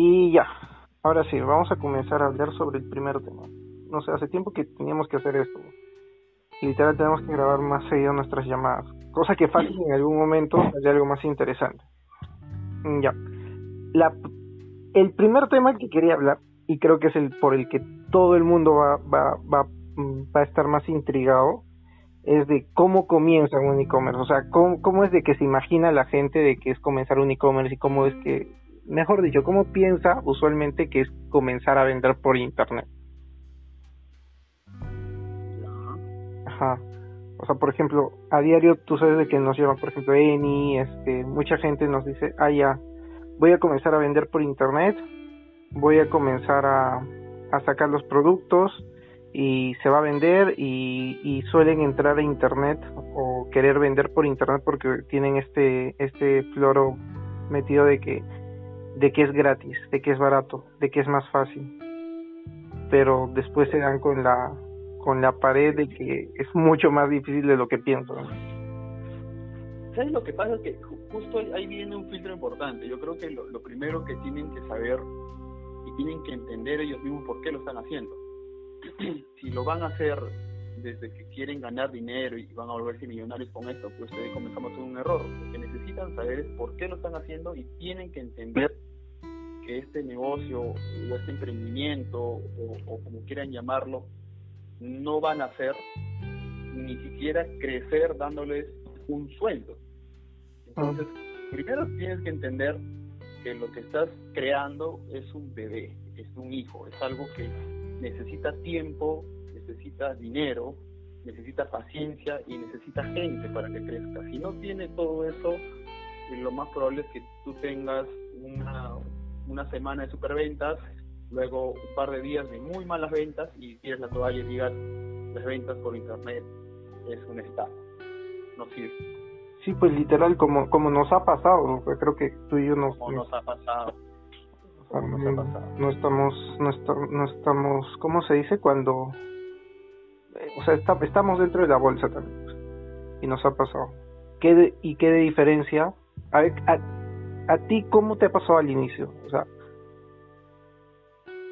Y ya, ahora sí, vamos a comenzar a hablar sobre el primer tema. No sé, hace tiempo que teníamos que hacer esto. Literal tenemos que grabar más seguido nuestras llamadas. Cosa que fácil en algún momento haya algo más interesante. Mm, ya. La, el primer tema que quería hablar, y creo que es el por el que todo el mundo va, va, va, mm, va a estar más intrigado, es de cómo comienza un e-commerce. O sea, cómo, cómo es de que se imagina la gente de que es comenzar un e-commerce y cómo es que mejor dicho, ¿cómo piensa usualmente que es comenzar a vender por internet? Ajá. O sea, por ejemplo, a diario tú sabes de que nos lleva, por ejemplo, Eni, este, mucha gente nos dice, ah, ya, voy a comenzar a vender por internet, voy a comenzar a, a sacar los productos y se va a vender y, y suelen entrar a internet o querer vender por internet porque tienen este, este floro metido de que de que es gratis, de que es barato, de que es más fácil. Pero después se dan con la con la pared de que es mucho más difícil de lo que pienso. ¿Sabes lo que pasa? Que justo ahí viene un filtro importante. Yo creo que lo, lo primero que tienen que saber y tienen que entender ellos mismos por qué lo están haciendo. si lo van a hacer desde que quieren ganar dinero y van a volverse millonarios con esto, pues ahí comenzamos con un error. Lo que necesitan saber es por qué lo están haciendo y tienen que entender que este negocio o este emprendimiento o, como quieran llamarlo no van a hacer ni siquiera crecer dándoles un sueldo. Entonces, primero tienes que entender que lo que estás creando es un bebé, es un hijo, es algo que necesita tiempo, necesita dinero, necesita paciencia y necesita gente para que crezca. Si no tiene todo eso, lo más probable es que tú tengas una, una semana de superventas, luego un par de días de muy malas ventas y tienes la toalla y digas, las ventas por internet es un estado. No sirve. Sí, pues literal, como, como nos ha pasado, creo que tú y yo nos... nos ha pasado. no, estamos, no, no estamos, ¿cómo se dice? Cuando, o sea, estamos dentro de la bolsa también, y nos ha pasado. ¿Qué ¿Y qué de diferencia? A, a, a ti, ¿cómo te pasado al inicio? O sea,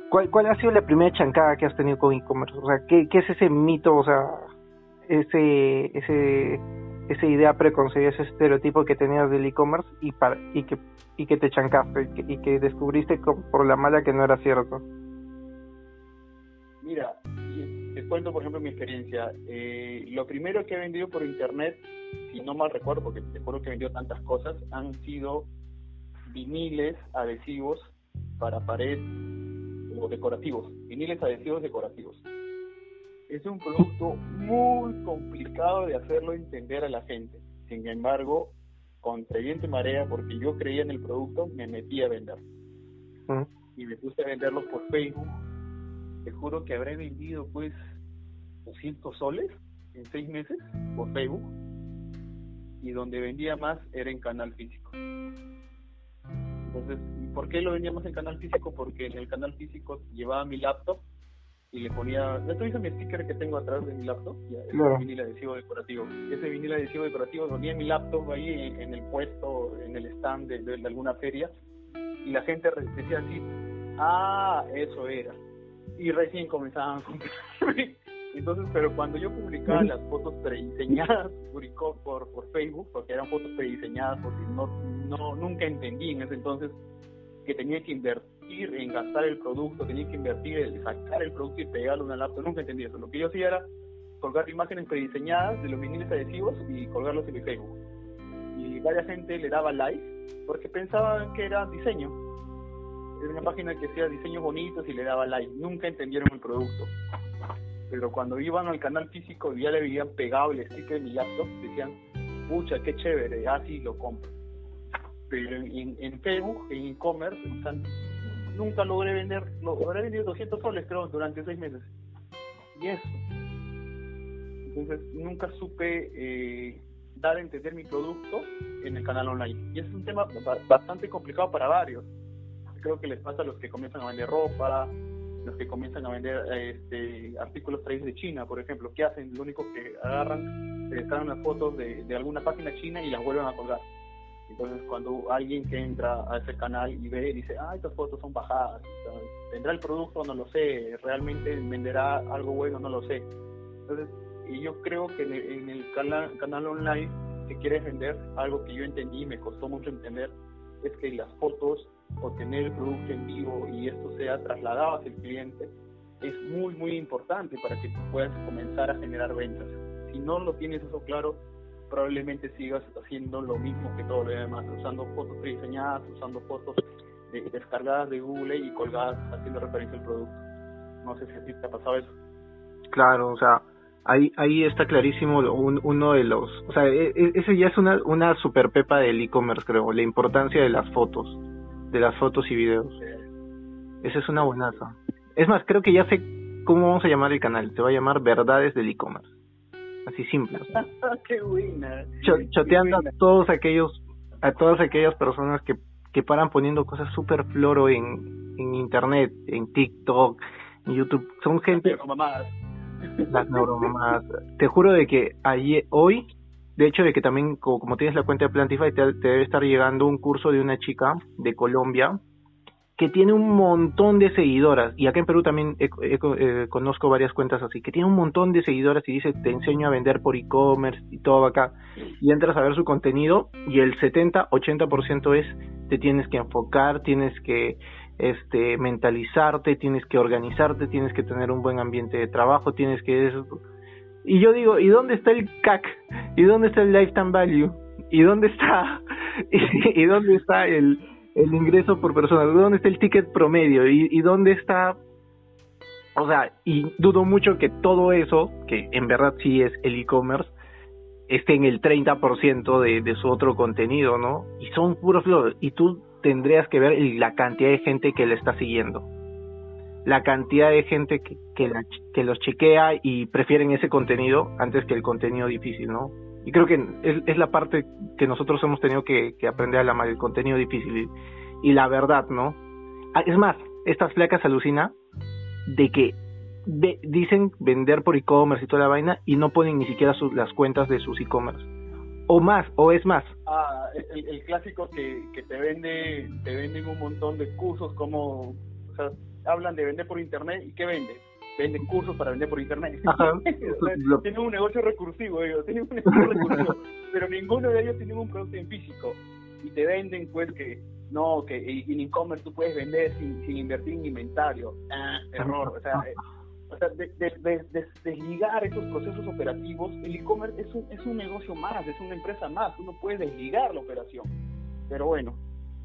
¿Cuál, ¿Cuál ha sido la primera chancada que has tenido con e-commerce? O sea, ¿qué, ¿qué, es ese mito, o sea, ese, ese, esa idea preconcebida, ese estereotipo que tenías del e-commerce y, para, y, que, y que te chancaste y que, descubriste por la mala que no era cierto? Mira, cuento por ejemplo mi experiencia. Eh, lo primero que he vendido por internet, si no mal recuerdo, porque te juro que he vendido tantas cosas, han sido viniles adhesivos para pared o decorativos, viniles adhesivos decorativos. Es un producto muy complicado de hacerlo entender a la gente. Sin embargo, contra viento y marea, porque yo creía en el producto, me metí a vender. Y me puse a venderlo por Facebook. Te juro que habré vendido pues 200 soles en seis meses por Facebook. Y donde vendía más era en canal físico. Entonces, ¿por qué lo vendíamos en canal físico? Porque en el canal físico llevaba mi laptop y le ponía, ya te hice mi sticker que tengo atrás de mi laptop, ya, el vinil adhesivo decorativo. Ese vinil adhesivo decorativo ponía mi laptop ahí en, el puesto, en el stand de, de, alguna feria, y la gente decía así, ah, eso era. Y recién comenzaban a comprarme. Entonces, pero cuando yo publicaba las fotos prediseñadas publicó por, por Facebook, porque eran fotos prediseñadas, porque no, no, nunca entendí en ese entonces que tenía que invertir en gastar el producto, tenía que invertir en sacar el producto y pegarlo en una laptop, nunca entendí eso. Lo que yo hacía era colgar imágenes prediseñadas de los viniles adhesivos y colgarlos en mi Facebook. Y varias gente le daba like porque pensaban que era diseño. Era una página que hacía diseños bonitos y le daba like. Nunca entendieron el producto pero cuando iban al canal físico ya le habían pegado el sticker de mi laptop, decían, pucha, qué chévere, así lo compro. Pero en, Facebook, en e-commerce, nunca logré vender, logré vender 200 soles creo durante seis meses. Y eso. Entonces nunca supe eh, dar a entender mi producto en el canal online. Y es un tema bastante complicado para varios. Creo que les pasa a los que comienzan a vender ropa, los que comienzan a vender este, artículos traídos de China, por ejemplo, ¿qué hacen? Lo único que agarran, se sacan unas fotos de, alguna página china y las vuelven a colgar. Entonces, cuando alguien que entra a ese canal y ve, dice, ah, estas fotos son bajadas, ¿tendrá el producto? No lo sé, ¿realmente venderá algo bueno? No lo sé. Entonces, yo creo que en el, canal, canal online que quieres vender, algo que yo entendí y me costó mucho entender, es que las fotos o tener el producto en vivo y esto sea trasladado hacia el cliente es muy, muy importante para que puedas comenzar a generar ventas. Si no lo tienes eso claro, probablemente sigas haciendo lo mismo que todo lo demás, usando fotos prediseñadas, usando fotos descargadas de Google y colgadas haciendo referencia al producto. No sé si a ti te ha pasado eso. Claro, o sea, ahí ahí está clarísimo uno de los, o sea, e, e, ese ya es una una super pepa del e-commerce, creo, la importancia de las fotos, de las fotos y videos. Esa es una buenaza. Es más, creo que ya sé cómo vamos a llamar el canal. Se va a llamar Verdades del e-commerce. Así simple. Qué buena. choteando a todos aquellos, a todas aquellas personas que, que paran poniendo cosas súper floro en, en internet, en TikTok, en YouTube. Son gente. Las neuromamás. Las neuromamás. Te juro de que ayer, hoy, de hecho de que también como, tienes la cuenta de Plantify, te, debe estar llegando un curso de una chica de Colombia que tiene un montón de seguidoras, y acá en Perú también eh, conozco varias cuentas así, que tiene un montón de seguidoras y dice, te enseño a vender por e-commerce y todo acá, y entras a ver su contenido y el 70-80% es, te tienes que enfocar, tienes que este mentalizarte, tienes que organizarte, tienes que tener un buen ambiente de trabajo, tienes que... Y yo digo, ¿y dónde está el CAC? ¿Y dónde está el lifetime value? ¿Y dónde está? ¿Y dónde está el el ingreso por persona, dónde está el ticket promedio y, dónde está, o sea, y dudo mucho que todo eso, que en verdad sí es el e-commerce, esté en el 30% de, de su otro contenido, ¿no? Y son puros flores, y tú tendrías que ver la cantidad de gente que le está siguiendo, la cantidad de gente que, que, que los chequea y prefieren ese contenido antes que el contenido difícil, ¿no? Y creo que es, la parte que nosotros hemos tenido que, aprender a la el contenido difícil y, la verdad, ¿no? Ah, es más, estas flacas alucina de que dicen vender por e-commerce y toda la vaina y no ponen ni siquiera las cuentas de sus e-commerce. O más, o es más. Ah, el, clásico que, que te vende, te venden un montón de cursos como, o sea, hablan de vender por internet y ¿qué vende? venden cursos para vender por internet. tienen un negocio recursivo, ellos, tienen un negocio recursivo, pero ninguno de ellos tiene un producto en físico. Y te venden, pues, que no, que en e-commerce tú puedes vender sin, sin invertir en inventario. Ah, error. O sea, o sea de, de, desligar esos procesos operativos, el e-commerce es un, es un negocio más, es una empresa más. Tú no puedes desligar la operación. Pero bueno,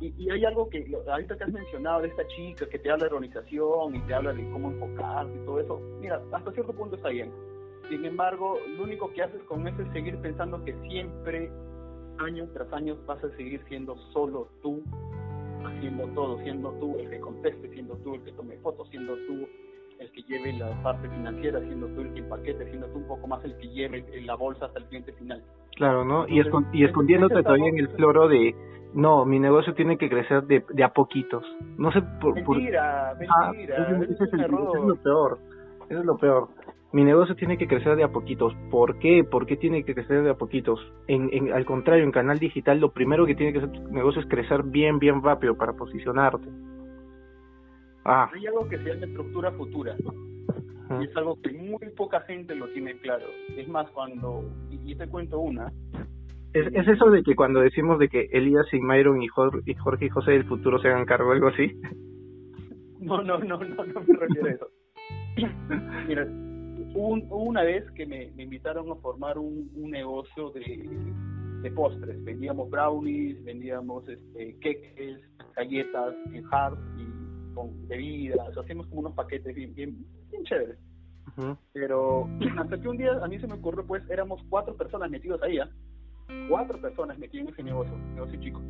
y, hay algo que ahorita que has mencionado de esta chica que te habla de organización y te habla de cómo enfocarte y todo eso, mira, hasta cierto punto está bien. Sin embargo, lo único que haces con eso es seguir pensando que siempre, año tras año, vas a seguir siendo solo tú, haciendo todo, siendo tú el que conteste, siendo tú el que tome fotos, siendo tú el que lleve la parte financiera, siendo tú el que empaquete, siendo tú un poco más el que lleve la bolsa hasta el cliente final. Claro, ¿no? y, y escondiéndote todavía en el floro de no, mi negocio tiene que crecer de, de a poquitos. No sé por... Mentira, mentira. eso, es lo peor. Eso es lo peor. Mi negocio tiene que crecer de a poquitos. ¿Por qué? ¿Por qué tiene que crecer de a poquitos? En, en, al contrario, en canal digital lo primero que tiene que hacer tu negocio es crecer bien, bien rápido para posicionarte. Ah. Hay algo que se llama estructura futura. Y es algo que muy poca gente lo tiene claro. Es más, cuando, y te cuento una, ¿Es, ¿Es, eso de que cuando decimos de que Elías y Myron y Jorge, y José del futuro se hagan cargo, algo así? No, no, no, no, no me refiero a eso. Mira, hubo, una vez que me, invitaron a formar un, negocio de, de, postres. Vendíamos brownies, vendíamos este, queques, galletas en hard y con bebidas. Hacíamos como unos paquetes bien, bien, bien chéveres. Pero hasta que un día a mí se me ocurrió, pues éramos cuatro personas metidos ahí, ¿ah? cuatro personas metidas en ese negocio, negocio chico.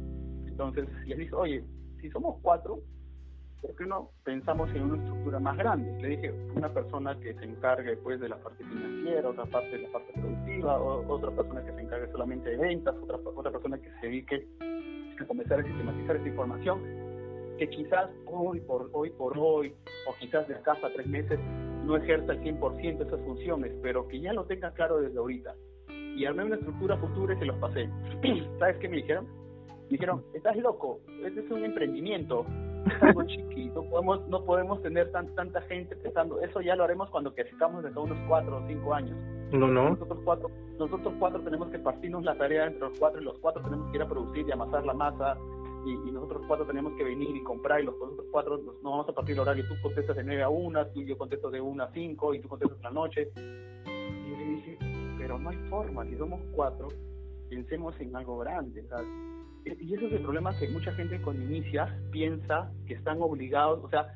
Entonces les dije, oye, si somos cuatro, ¿por qué no pensamos en una estructura más grande? Le dije, una persona que se encargue pues de la parte financiera, otra parte de la parte productiva, otra persona que se encargue solamente de ventas, otra, otra persona que se dedique a comenzar a sistematizar esta información, que quizás hoy por hoy, por hoy o quizás de acá a tres meses no ejerza el 100% esas funciones, pero que ya lo tenga claro desde ahorita y armé una estructura futura y se los pasé. ¿Sabes qué me dijeron? dijeron, estás loco, este es un emprendimiento, es algo chiquito, podemos, no podemos tener tan, tanta gente pensando, eso ya lo haremos cuando crezcamos de unos cuatro o cinco años. No, no. Nosotros cuatro, nosotros cuatro tenemos que partirnos la tarea entre los cuatro y los cuatro tenemos que ir a producir y amasar la masa y, nosotros cuatro tenemos que venir y comprar y los otros cuatro nos, no vamos a partir el horario, tú contestas de 9 a 1, tú y yo contesto de 1 a 5 y tú contestas en la noche. Y yo le dije, pero no hay forma, si somos cuatro, pensemos en algo grande. Y ese es el problema que mucha gente cuando inicia piensa que están obligados, o sea,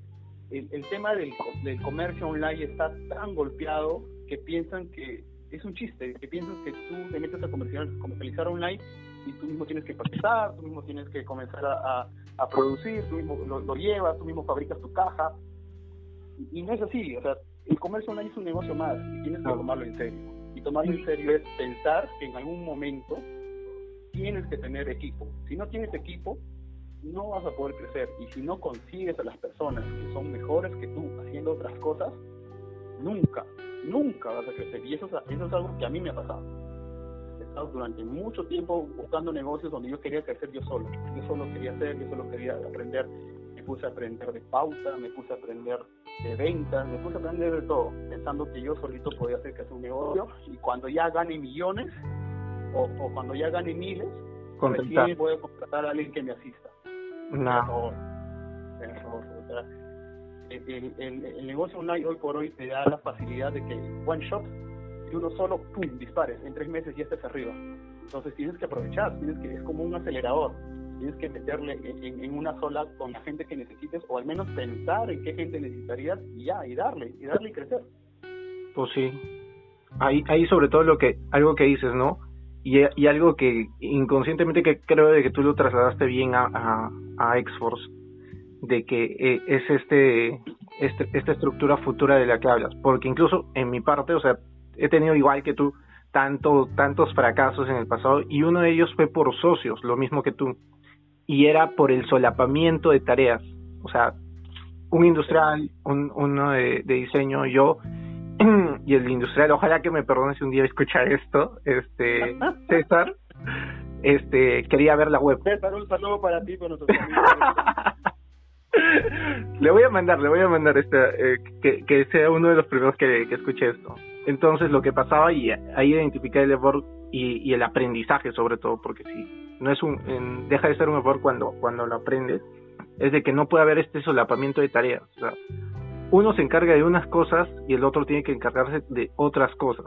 el, el tema del, del comercio online está tan golpeado que piensan que es un chiste, que piensan que tú te metes a comercializar online y tú mismo tienes que participar, tú mismo tienes que comenzar a, a, producir, tú mismo lo, llevas, tú mismo fabricas tu caja. Y, no es así, o sea, el comercio online es un negocio más y tienes que tomarlo en serio. Y tomarlo en serio es pensar que en algún momento tienes que tener equipo. Si no tienes equipo, no vas a poder crecer. Y si no consigues a las personas que son mejores que tú haciendo otras cosas, nunca, nunca vas a crecer. Y eso es, eso es algo que a mí me ha pasado. Estado durante mucho tiempo buscando negocios donde yo quería crecer yo solo. Yo solo quería hacer, yo solo quería aprender. Me puse a aprender de pauta, me puse a aprender de ventas, me puse a aprender de todo, pensando que yo solito podía hacer crecer un negocio. Y cuando ya gane millones, o, o cuando ya gane miles, recién voy a contratar a alguien que me asista. No. el, el, el, negocio online hoy por hoy te da la facilidad de que one shot y uno solo, pum, dispares, en tres meses ya estés arriba. Entonces tienes que aprovechar, tienes que, es como un acelerador, tienes que meterle en, en, una sola con la gente que necesites, o al menos pensar en qué gente necesitarías y ya, y darle, y darle y crecer. Pues sí. Ahí, ahí sobre todo lo que, algo que dices, ¿no? Y, y algo que inconscientemente que creo de que tú lo trasladaste bien a, a, a X-Force de que eh, es este, este, esta estructura futura de la que hablas, porque incluso en mi parte, o sea, he tenido igual que tú tanto, tantos fracasos en el pasado y uno de ellos fue por socios, lo mismo que tú, y era por el solapamiento de tareas, o sea, un industrial, un, uno de, de diseño, yo, y el industrial, ojalá que me perdones un día escuchar esto, este, César, este, quería ver la web. César, un saludo para ti, con nosotros. le voy a mandar, le voy a mandar este, eh, que, que sea uno de los primeros que, que escuche esto. Entonces lo que pasaba y ahí identificar el error y, el aprendizaje sobre todo, porque si no es un, deja de ser un error cuando, cuando lo aprendes, es de que no puede haber este solapamiento de tareas. O sea, uno se encarga de unas cosas y el otro tiene que encargarse de otras cosas.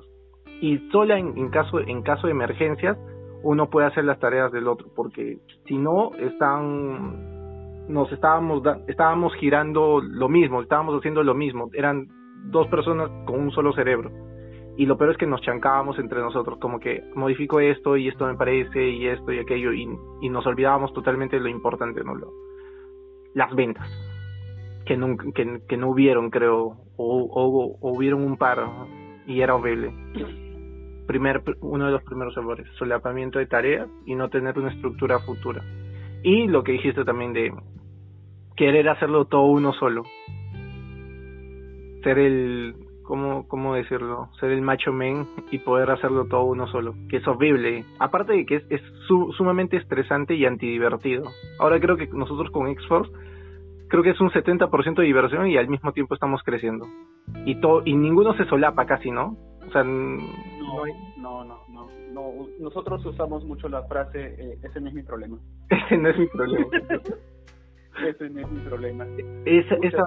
Y sola en, en caso, en caso de emergencias, uno puede hacer las tareas del otro, porque si no, están nos estábamos estábamos girando lo mismo, estábamos haciendo lo mismo, eran dos personas con un solo cerebro. Y lo peor es que nos chancábamos entre nosotros, como que modifico esto y esto me parece y esto y aquello y, nos olvidábamos totalmente lo importante, ¿no? Lo, las ventas, que, nunca, que no hubieron, creo, o, o, o, hubieron un par y era horrible. Primer, uno de los primeros errores, solapamiento de tareas y no tener una estructura futura. Y lo que dijiste también de querer hacerlo todo uno solo. Ser el, ¿cómo, cómo decirlo? Ser el macho men y poder hacerlo todo uno solo. Que es horrible. Aparte de que es, es sumamente estresante y antidivertido. Ahora creo que nosotros con X-Force creo que es un 70% de diversión y al mismo tiempo estamos creciendo. Y todo y ninguno se solapa casi, ¿no? O sea, no, no, no, no, no. Nosotros usamos mucho la frase, eh, ese no es mi problema. ese no es mi problema. ese no es mi problema. Esa, esa,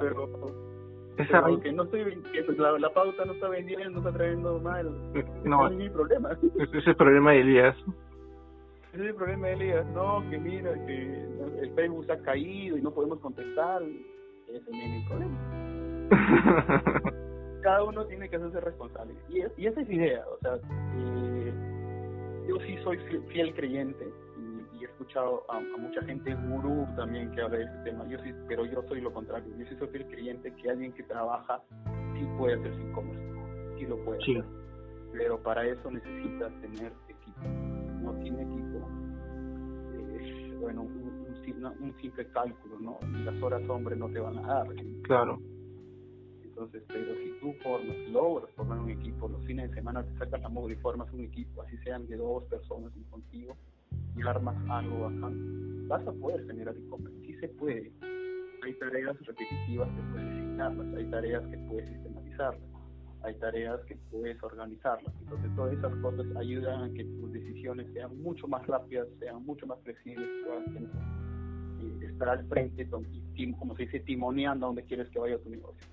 esa que no estoy la, la, pauta no está vendiendo, no está trayendo mal. No, es mi problema. Ese es el problema de Elías. Ese es el problema de Elías. No, que mira, que el Facebook se ha caído y no podemos contestar. Ese no es mi problema. Cada uno tiene que hacerse responsable. Y, y esa es la idea. O sea, eh, yo sí soy fiel creyente escuchado a, mucha gente gurú también que habla de este tema, yo sí, pero yo soy lo contrario, yo sí soy el creyente que alguien que trabaja sí puede hacer sin comercio, sí lo puede hacer, pero para eso necesitas tener equipo, no tiene equipo, eh, bueno, un, un, simple cálculo, ¿no? Las horas hombre no te van a dar. Claro. Entonces, pero si tú formas, logras formar un equipo, los fines de semana te sacas la móvil y formas un equipo, así sean de dos personas y contigo, armas algo bacán, vas a poder generar e-commerce, sí se puede. Hay tareas repetitivas que puedes asignarlas, hay tareas que puedes sistematizarlas, hay tareas que puedes organizarlas. Entonces todas esas cosas ayudan a que tus decisiones sean mucho más rápidas, sean mucho más flexibles, puedas eh, estar al frente, como se dice, timoneando donde quieres que vaya tu negocio.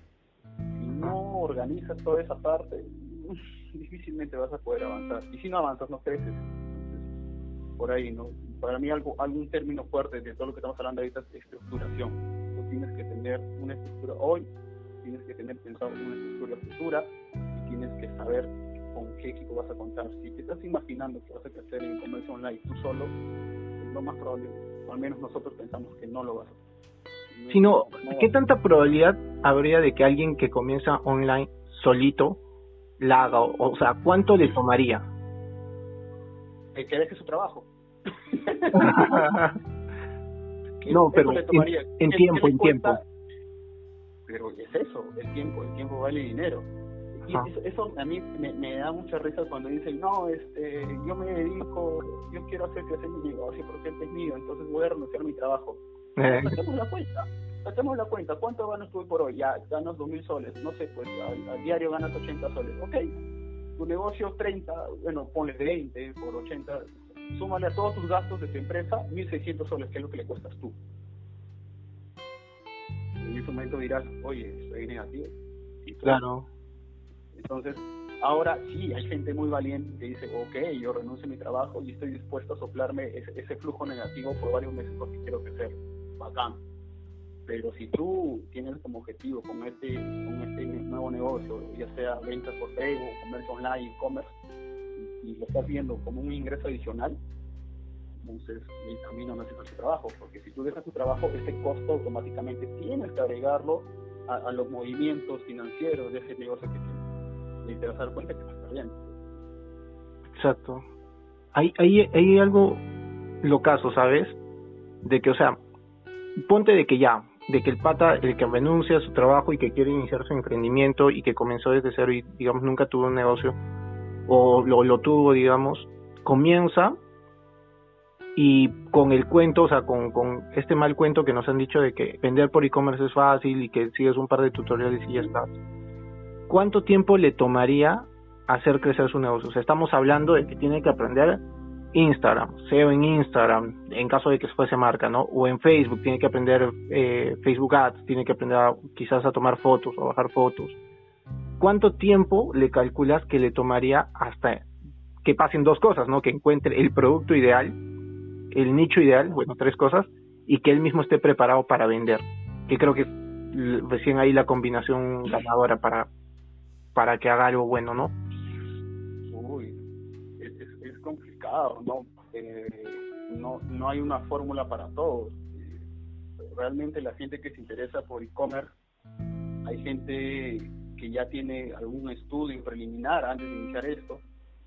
Si no organizas toda esa parte, difícilmente vas a poder avanzar. Y si no avanzas, no creces. Por ahí, ¿no? Para mí algo, algún término fuerte de todo lo que estamos hablando ahorita es estructuración. Tú tienes que tener una estructura hoy, tienes que tener pensado una estructura futura y tienes que saber con qué equipo vas a contar. Si te estás imaginando que vas a crecer en comercio online tú solo, es lo más probable, o al menos nosotros pensamos que no lo vas a hacer. Sino, ¿qué tanta probabilidad habría de que alguien que comienza online solito la haga? O, sea, ¿cuánto le tomaría? Que deje su trabajo. no, pero en, tiempo, en tiempo. Pero es eso, el tiempo, el tiempo vale dinero. Y eso, a mí me, da mucha risa cuando dicen, no, este, yo me dedico, yo quiero hacer crecer mi negocio porque este es mío, entonces voy a renunciar a mi trabajo. Eh. la cuenta hacemos la cuenta, ¿cuánto ganas tú por hoy? Ya ganas dos mil soles, no sé, pues al, diario ganas 80 soles, ok. Tu negocio 30, bueno, ponle 20 por 80, súmale a todos tus gastos de tu empresa 1600 soles, que es lo que le cuestas tú. Y en ese momento dirás, oye, estoy negativo. claro. Entonces, ahora sí, hay gente muy valiente que dice, ok, yo renuncio a mi trabajo y estoy dispuesto a soplarme ese, ese flujo negativo por varios meses porque quiero crecer. Bacán pero si tú tienes como objetivo con este, con este nuevo negocio, ya sea ventas por Facebook, comercio online, e-commerce, y, lo estás viendo como un ingreso adicional, entonces el camino no es el trabajo, porque si tú dejas tu trabajo, ese costo automáticamente tienes que agregarlo a, los movimientos financieros de ese negocio que tienes. Y te vas a dar cuenta que está bien. Exacto. Hay, hay, hay algo locazo, ¿sabes? De que, o sea, ponte de que ya, de que el pata, el que renuncia a su trabajo y que quiere iniciar su emprendimiento y que comenzó desde cero y digamos nunca tuvo un negocio o lo, lo tuvo digamos, comienza y con el cuento, o sea, con, con este mal cuento que nos han dicho de que vender por e-commerce es fácil y que sigues un par de tutoriales y ya estás. ¿Cuánto tiempo le tomaría hacer crecer su negocio? O sea, estamos hablando de que tiene que aprender Instagram, SEO en Instagram, en caso de que fuese marca, ¿no? O en Facebook, tiene que aprender eh, Facebook Ads, tiene que aprender quizás a tomar fotos o bajar fotos. ¿Cuánto tiempo le calculas que le tomaría hasta que pasen dos cosas, ¿no? Que encuentre el producto ideal, el nicho ideal, bueno, tres cosas, y que él mismo esté preparado para vender. Que creo que recién ahí la combinación ganadora para, para que haga algo bueno, ¿no? ¿No? Eh, no, no hay una fórmula para todos. Realmente la gente que se interesa por e-commerce, hay gente que ya tiene algún estudio preliminar antes de iniciar esto.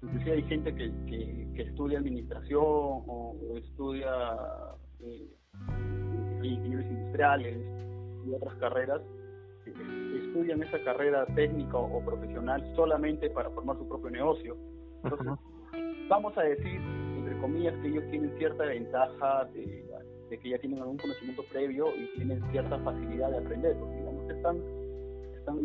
Inclusive hay gente que, que, estudia administración o, estudia eh, ingenieros industriales y otras carreras estudian esa carrera técnica o profesional solamente para formar su propio negocio. Entonces, vamos a decir, entre comillas, que ellos tienen cierta ventaja de, que ya tienen algún conocimiento previo y tienen cierta facilidad de aprender, porque digamos están, están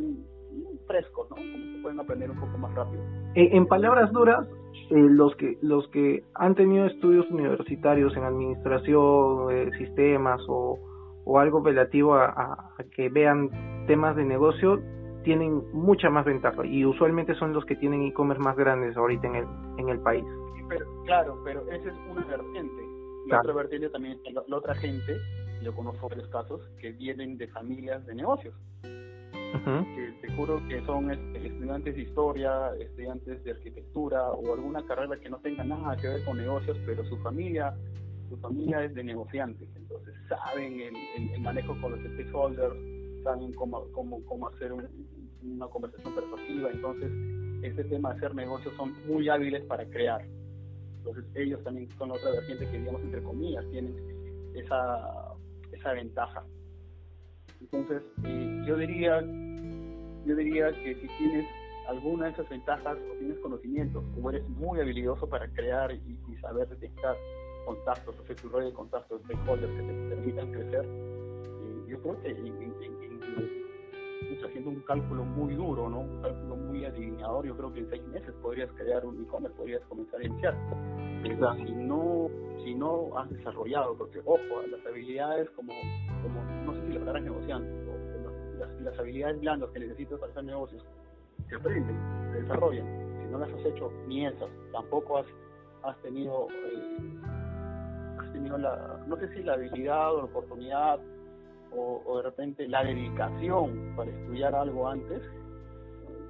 frescos, ¿no? Como que pueden aprender un poco más rápido. En, palabras duras, eh, los que los que han tenido estudios universitarios en administración, eh, sistemas o, o algo relativo a, que vean temas de negocio tienen mucha más ventaja y usualmente son los que tienen e-commerce más grandes ahorita en el, en el país. Pero, claro, pero esa es una vertiente. La otra vertiente también la, la, otra gente, yo conozco varios casos, que vienen de familias de negocios. Que te juro que son este, estudiantes de historia, estudiantes de arquitectura o alguna carrera que no tenga nada que ver con negocios, pero su familia su familia es de negociantes, entonces saben el, el manejo con los stakeholders, saben cómo, cómo, cómo hacer un, una conversación persuasiva, entonces ese tema de hacer negocios son muy hábiles para crear. Entonces ellos también son otra vertiente que digamos entre comillas tienen esa, esa ventaja. Entonces eh, yo diría yo diría que si tienes alguna de esas ventajas o tienes conocimientos o eres muy habilidoso para crear y, saber detectar contactos, hacer tu red de contactos, stakeholders que te permitan crecer. Y yo creo que haciendo un cálculo muy duro, ¿no? un cálculo muy adivinador, yo creo que en seis meses podrías crear un e-commerce, podrías comenzar a iniciar. Pero si no, si no has desarrollado, porque ojo, las habilidades como, como no sé si lo estarás negociando, las, las, habilidades blandas que necesitas para hacer negocios, se aprenden, se desarrollan. Si no las has hecho ni esas, tampoco has, has tenido, eh, has tenido la, no sé si la habilidad o la oportunidad o, de repente la dedicación para estudiar algo antes,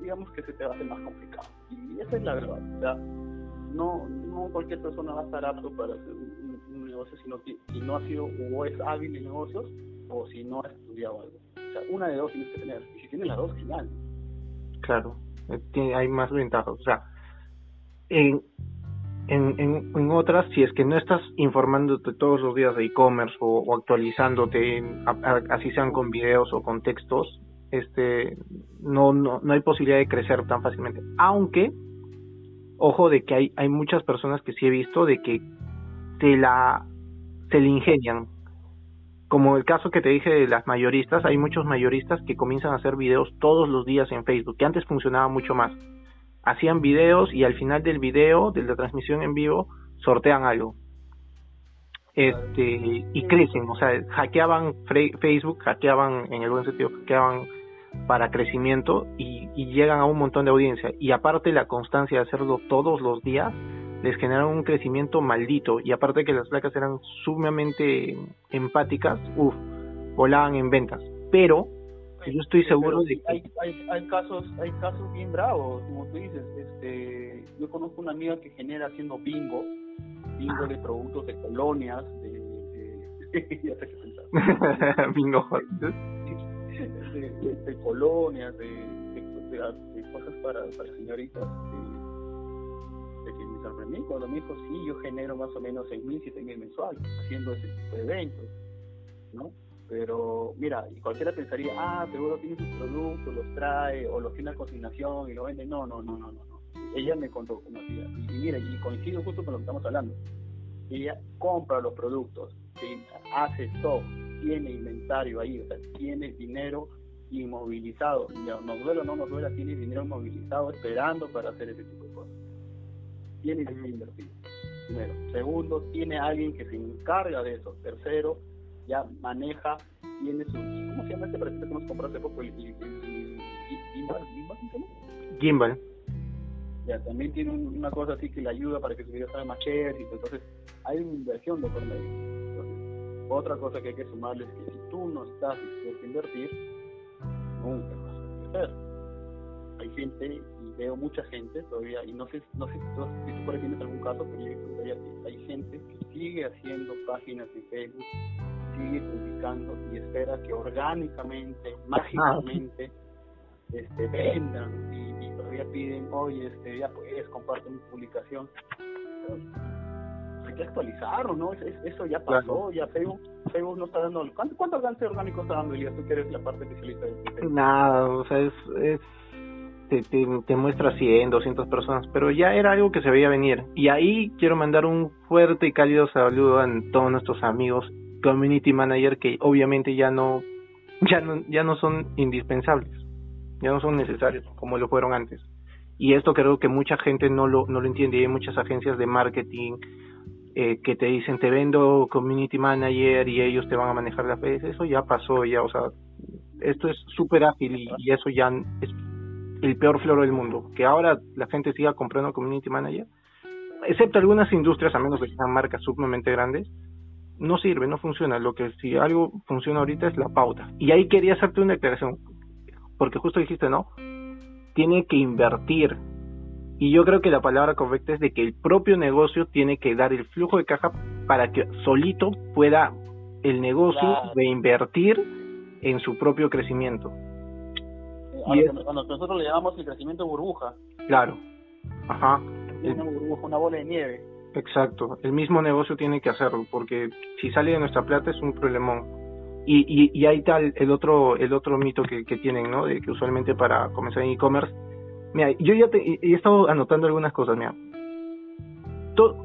digamos que se te va a hacer más complicado. Y esa es la verdad. O sea, no, no cualquier persona va a estar apto para hacer un, negocio si no, si no ha sido o es hábil en negocios o si no ha estudiado algo. O sea, una de dos tienes que tener. Y si tienes las dos, genial. Claro, eh, hay más ventajas. O sea, en, en, en, otras, si es que no estás informándote todos los días de e-commerce o, actualizándote, así sean con videos o con textos, este, no, no, no hay posibilidad de crecer tan fácilmente. Aunque, ojo de que hay, hay muchas personas que sí he visto de que se la, se le ingenian. Como el caso que te dije de las mayoristas, hay muchos mayoristas que comienzan a hacer videos todos los días en Facebook, que antes funcionaba mucho más hacían videos y al final del video, de la transmisión en vivo, sortean algo. Este, y crecen, o sea, hackeaban Facebook, hackeaban, en el buen sentido, hackeaban para crecimiento y, llegan a un montón de audiencia. Y aparte la constancia de hacerlo todos los días, les generaron un crecimiento maldito. Y aparte que las placas eran sumamente empáticas, uff, volaban en ventas. Pero yo estoy seguro de que hay, hay, hay, casos hay casos bien bravos como tú dices este yo conozco una amiga que genera haciendo bingo bingo de productos de colonias de, de ya sé qué bingo de, de, colonias de, de, cosas para, para señoritas de, que me sorprendí cuando me dijo sí yo genero más o menos seis mil siete mil mensuales haciendo ese tipo de eventos no pero mira, y cualquiera pensaría, ah, seguro tiene sus productos, los trae, o los tiene a consignación y lo vende. No, no, no, no, no. Ella me contó cómo hacía. Y, mira, y coincido justo con lo que estamos hablando. Ella compra los productos, hace stock, tiene inventario ahí, o sea, tiene dinero inmovilizado. Nos duele o no nos duele, tiene dinero inmovilizado esperando para hacer ese tipo de cosas. Tiene dinero invertido. Primero. Segundo, tiene alguien que se encarga de eso. Tercero, ya maneja, tiene su... ¿Cómo se llama este precio que hemos comprado hace poco? El, Gimbal, Gimbal, Ya, también tiene una cosa así que le ayuda para que su video salga más chévere, entonces hay una inversión de por medio. otra cosa que hay que sumarle es que si tú no estás dispuesto a invertir, nunca vas a crecer. Hay gente, y veo mucha gente todavía, y no sé, no sé si tú, si tú por ahí tienes algún caso, pero yo hay gente que sigue haciendo páginas en Facebook sigue publicando y espera que orgánicamente, mágicamente, este, vendan y, todavía piden, oye, este, ya puedes, comparte mi publicación. hay que actualizarlo, ¿no? eso ya pasó, ya Facebook, Facebook no está dando... ¿Cuánto, cuánto alcance orgánico está dando, Elías? Tú que eres la parte especialista de Nada, o sea, es... es... Te, te, te, muestra 100, 200 personas, pero ya era algo que se veía venir. Y ahí quiero mandar un fuerte y cálido saludo a todos nuestros amigos community manager que obviamente ya no ya no ya no son indispensables ya no son necesarios como lo fueron antes. Y esto creo que mucha gente no lo no lo entiende. Hay muchas agencias de marketing eh, que te dicen te vendo community manager y ellos te van a manejar la fe eso ya pasó ya o sea esto es súper ágil y, y, eso ya es el peor floro del mundo. Que ahora la gente siga comprando community manager excepto algunas industrias a menos que sean marcas sumamente grandes no sirve, no funciona. Lo que si algo funciona ahorita es la pauta. Y ahí quería hacerte una declaración, porque justo dijiste, ¿no? Tiene que invertir. Y yo creo que la palabra correcta es de que el propio negocio tiene que dar el flujo de caja para que solito pueda el negocio de invertir en su propio crecimiento. y cuando nosotros le llamamos el crecimiento burbuja. Claro. Ajá. Una burbuja, una bola de nieve. Exacto, el mismo negocio tiene que hacerlo, porque si sale de nuestra plata es un problemón. Y, y, y hay tal, el otro, el otro mito que, que tienen, ¿no? De que usualmente para comenzar en e-commerce, mira, yo ya te, he estado anotando algunas cosas, mira.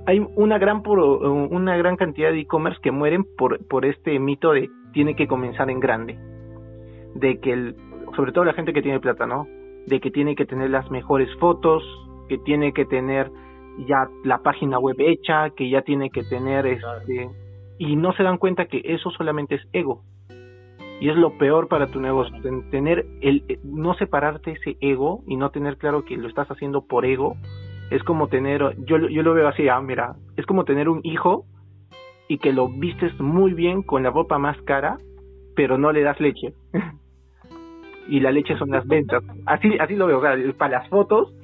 hay una gran una gran cantidad de e-commerce que mueren por por este mito de tiene que comenzar en grande de que el, sobre todo la gente que tiene plata no de que tiene que tener las mejores fotos que tiene que tener ya la página web hecha que ya tiene que tener este y no se dan cuenta que eso solamente es ego y es lo peor para tu negocio tener el no separarte ese ego y no tener claro que lo estás haciendo por ego es como tener, yo, yo lo veo así, ah, mira, es como tener un hijo y que lo vistes muy bien con la ropa más cara, pero no le das leche. y la leche son las ventas. Así así lo veo, o sea, para las fotos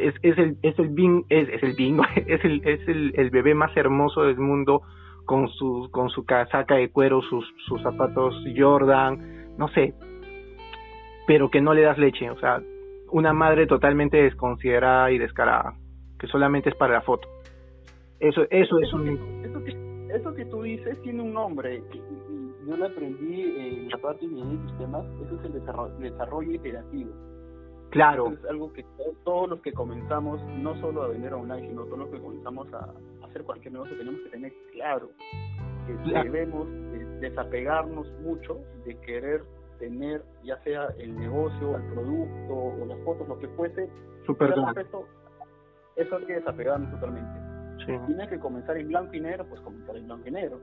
es, es el es el bing, es, es el bingo, es el es el, el bebé más hermoso del mundo con su con su casaca de cuero, sus sus zapatos Jordan, no sé, pero que no le das leche, o sea, una madre totalmente desconsiderada y descarada que solamente es para la foto. Eso, eso es un... Eso que, eso tú dices tiene un nombre. yo lo aprendí en la parte de sistemas. Eso es el desarrollo, desarrollo iterativo. Claro. es algo que todos los que comenzamos, no solo a vender online, sino todos los que comenzamos a hacer cualquier negocio, tenemos que tener claro que debemos desapegarnos mucho de querer tener ya sea el negocio, el producto o las fotos, lo que fuese, Super eso hay que desapegarnos totalmente. Sí. Tienes que comenzar en blanco y negro, pues comenzar en blanco y negro.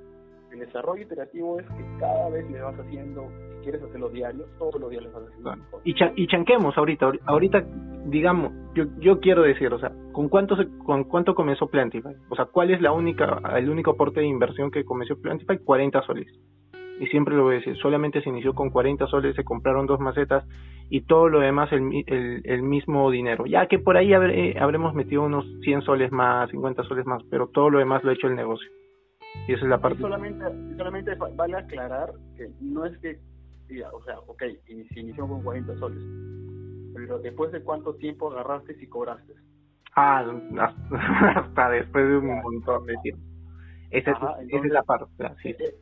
El desarrollo iterativo es que cada vez le vas haciendo, si quieres hacerlo diario, todos los días le vas haciendo. Y, y chanquemos ahorita, ahorita digamos, yo, yo quiero decir, o sea, ¿con cuánto se, con cuánto comenzó Plantify? O sea, ¿cuál es la única, el único aporte de inversión que comenzó Plantify? 40 soles y siempre lo voy a decir, solamente se inició con 40 soles, se compraron dos macetas y todo lo demás el, el, mismo dinero. Ya que por ahí eh, habremos metido unos 100 soles más, 50 soles más, pero todo lo demás lo ha hecho el negocio. Y esa es la parte. solamente, solamente vale aclarar que no es que, o sea, ok, se inició con 40 soles, pero después de cuánto tiempo agarraste y cobraste. Ah, hasta después de un montón de tiempo. Esa, es, la parte. Sí. Eh, eh,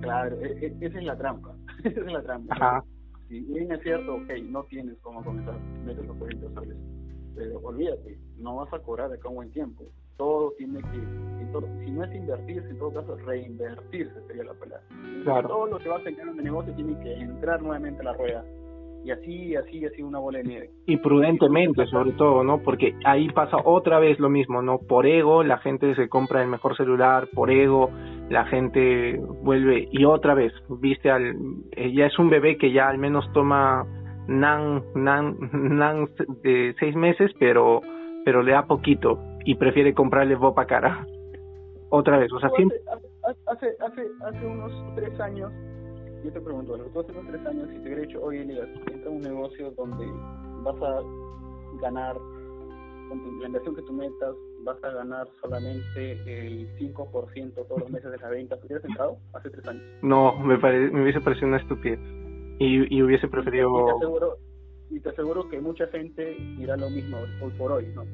Claro, e, e, esa es la trampa. esa es la trampa. Si bien es cierto, ok, no tienes cómo comenzar, metes los 40 soles. Pero olvídate, no vas a cobrar acá un buen tiempo. Todo tiene que, si no es invertirse, en todo caso, reinvertirse sería la palabra. Claro. Todo lo que vas a en el negocio tiene que entrar nuevamente a la rueda y así, así, así una bola de nieve. Y prudentemente, sobre todo, ¿no? Porque ahí pasa otra vez lo mismo, ¿no? Por ego, la gente se compra el mejor celular, por ego, la gente vuelve y otra vez, viste, al, eh, ya es un bebé que ya al menos toma nan, nan, nan de seis meses, pero, pero le da poquito y prefiere comprarle bopa cara. Otra vez, o sea, siempre... Hace, hace, hace unos tres años yo te pregunto, a los dos tres años, si te hubiera dicho, oye, Elias, entra un negocio donde vas a ganar, con la inversión que tú metas, vas a ganar solamente el 5% todos los meses de la venta, ¿hubieras entrado hace tres años? No, me, me hubiese parecido una estupidez. Y, y hubiese preferido... Y te, aseguro, y te aseguro que mucha gente dirá lo mismo hoy por hoy, ¿no?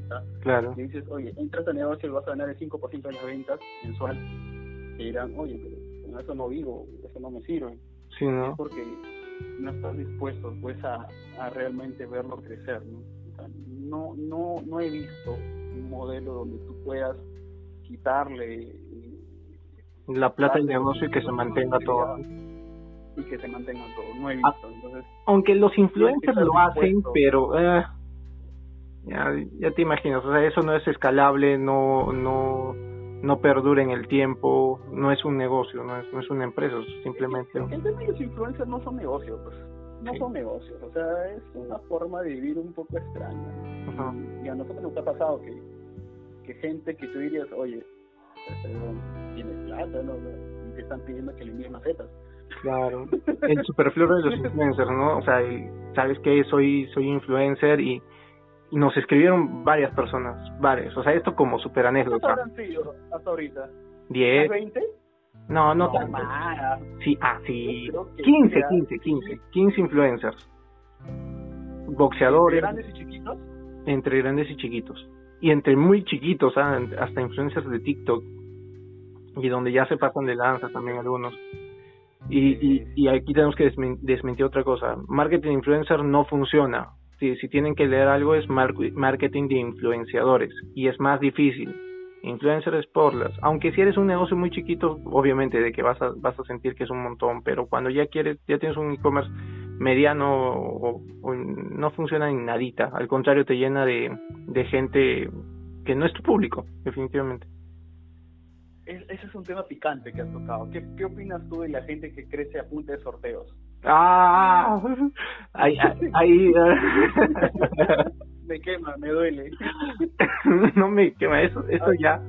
Claro. Si dices, oye, entras al negocio y vas a ganar el 5% de las ventas mensual, te dirán, oye, pero con eso no vivo, eso no me sirve. Sí, ¿no? porque no estás dispuesto pues a, a realmente verlo crecer, ¿no? no, no, no he visto un modelo donde tú puedas quitarle la plata del negocio y que se mantenga todo y que se mantenga todo no he visto ah, entonces aunque los influencers lo hacen pero eh, ya, ya te imaginas o sea eso no es escalable no no no perdura en el tiempo, no es un negocio, no es, no es una empresa, simplemente... En los influencers no son negocios, pues. No son negocios, o sea, es una forma de vivir un poco extraña. Y a nosotros nos ha pasado que, que gente que tú dirías, oye, tienes plata, ¿no? Y te están pidiendo que le envíes macetas. Claro, el superfluo de los influencers, ¿no? O sea, sabes que soy soy influencer y nos escribieron varias personas, varias. O sea, esto como super anécdota. hasta ahorita? ¿10? ¿20? No, no, tanto. Sí, ah, sí. 15, 15, 15. 15 influencers. Boxeadores. ¿Entre grandes y chiquitos? Entre grandes y chiquitos. Y entre muy chiquitos, ¿ah? hasta influencers de TikTok. Y donde ya se pasan de lanzas también algunos. Y, y, y aquí tenemos que desmentir otra cosa. Marketing influencer no funciona si, tienen que leer algo es marketing de influenciadores y es más difícil. influencers por las, aunque si eres un negocio muy chiquito, obviamente de que vas a, vas a sentir que es un montón, pero cuando ya quieres, ya tienes un e-commerce mediano o, no funciona en nadita, al contrario te llena de, de gente que no es tu público, definitivamente. Ese es un tema picante que has tocado. ¿Qué, ¿Qué opinas tú de la gente que crece a punta de sorteos? Ah, ahí, ahí, me quema, me duele. no me quema, eso, eso ya.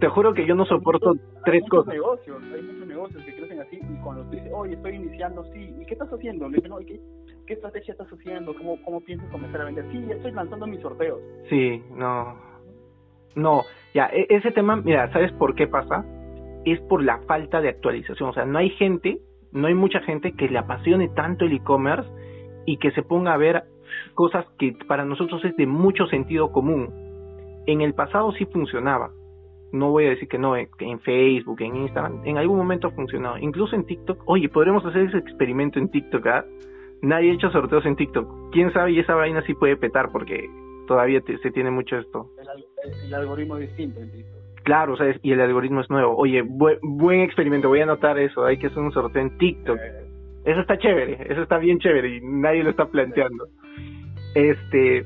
Te juro que yo no soporto tres cosas. Negocios, hay muchos negocios que crecen así y cuando te dicen, oye, estoy iniciando, sí, ¿y qué estás haciendo? Le dicen, no, ¿qué, ¿qué estrategia estás haciendo? ¿Cómo, ¿Cómo piensas comenzar a vender? Sí, estoy lanzando mis sorteos. Sí, no. No, ya, e, ese tema, mira, ¿sabes por qué pasa? Es por la falta de actualización. O sea, no hay gente, no hay mucha gente que le apasione tanto el e-commerce y que se ponga a ver cosas que para nosotros es de mucho sentido común. En el pasado sí funcionaba. No voy a decir que no, en Facebook, en Instagram, en algún momento ha funcionado. Incluso en TikTok, oye, podremos hacer ese experimento en TikTok, ¿ah? Nadie ha hecho sorteos en TikTok. ¿Quién sabe? Y esa vaina sí puede petar porque todavía se tiene mucho esto. Algoritmo es distinto en TikTok. Claro, o sea, y el algoritmo es nuevo. Oye, buen experimento, voy a anotar eso. Hay que hacer un sorteo en TikTok. Eh. Eso está chévere, eso está bien chévere y nadie lo está planteando. Este,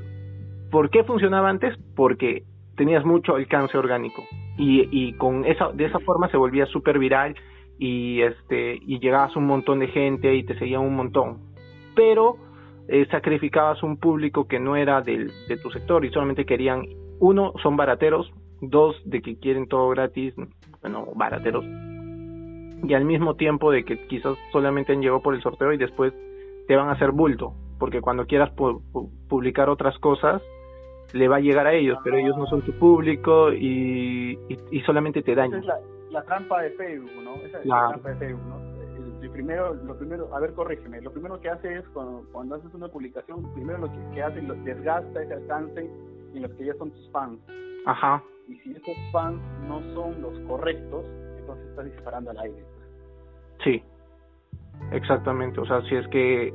¿por qué funcionaba antes? Porque tenías mucho alcance orgánico y, y con esa de esa forma se volvía súper viral y este y llegabas un montón de gente y te seguían un montón. Pero eh, sacrificabas un público que no era del, de tu sector y solamente querían uno son barateros, dos de que quieren todo gratis, bueno, barateros y al mismo tiempo de que quizás solamente han llegado por el sorteo y después te van a hacer bulto porque cuando quieras publicar otras cosas, le va a llegar a ellos, pero ellos no son tu público y, y, solamente te dañan. Esa es la, trampa de Facebook, ¿no? Esa es la trampa de Facebook, ¿no? El, primero, lo primero, a ver, corrígeme, lo primero que hace es cuando, cuando haces una publicación, primero lo que, que hace, lo, desgasta ese alcance en los que ya son tus fans. Ajá. Y si esos fans no son los correctos, entonces estás disparando al aire. Sí, exactamente. O sea, si es que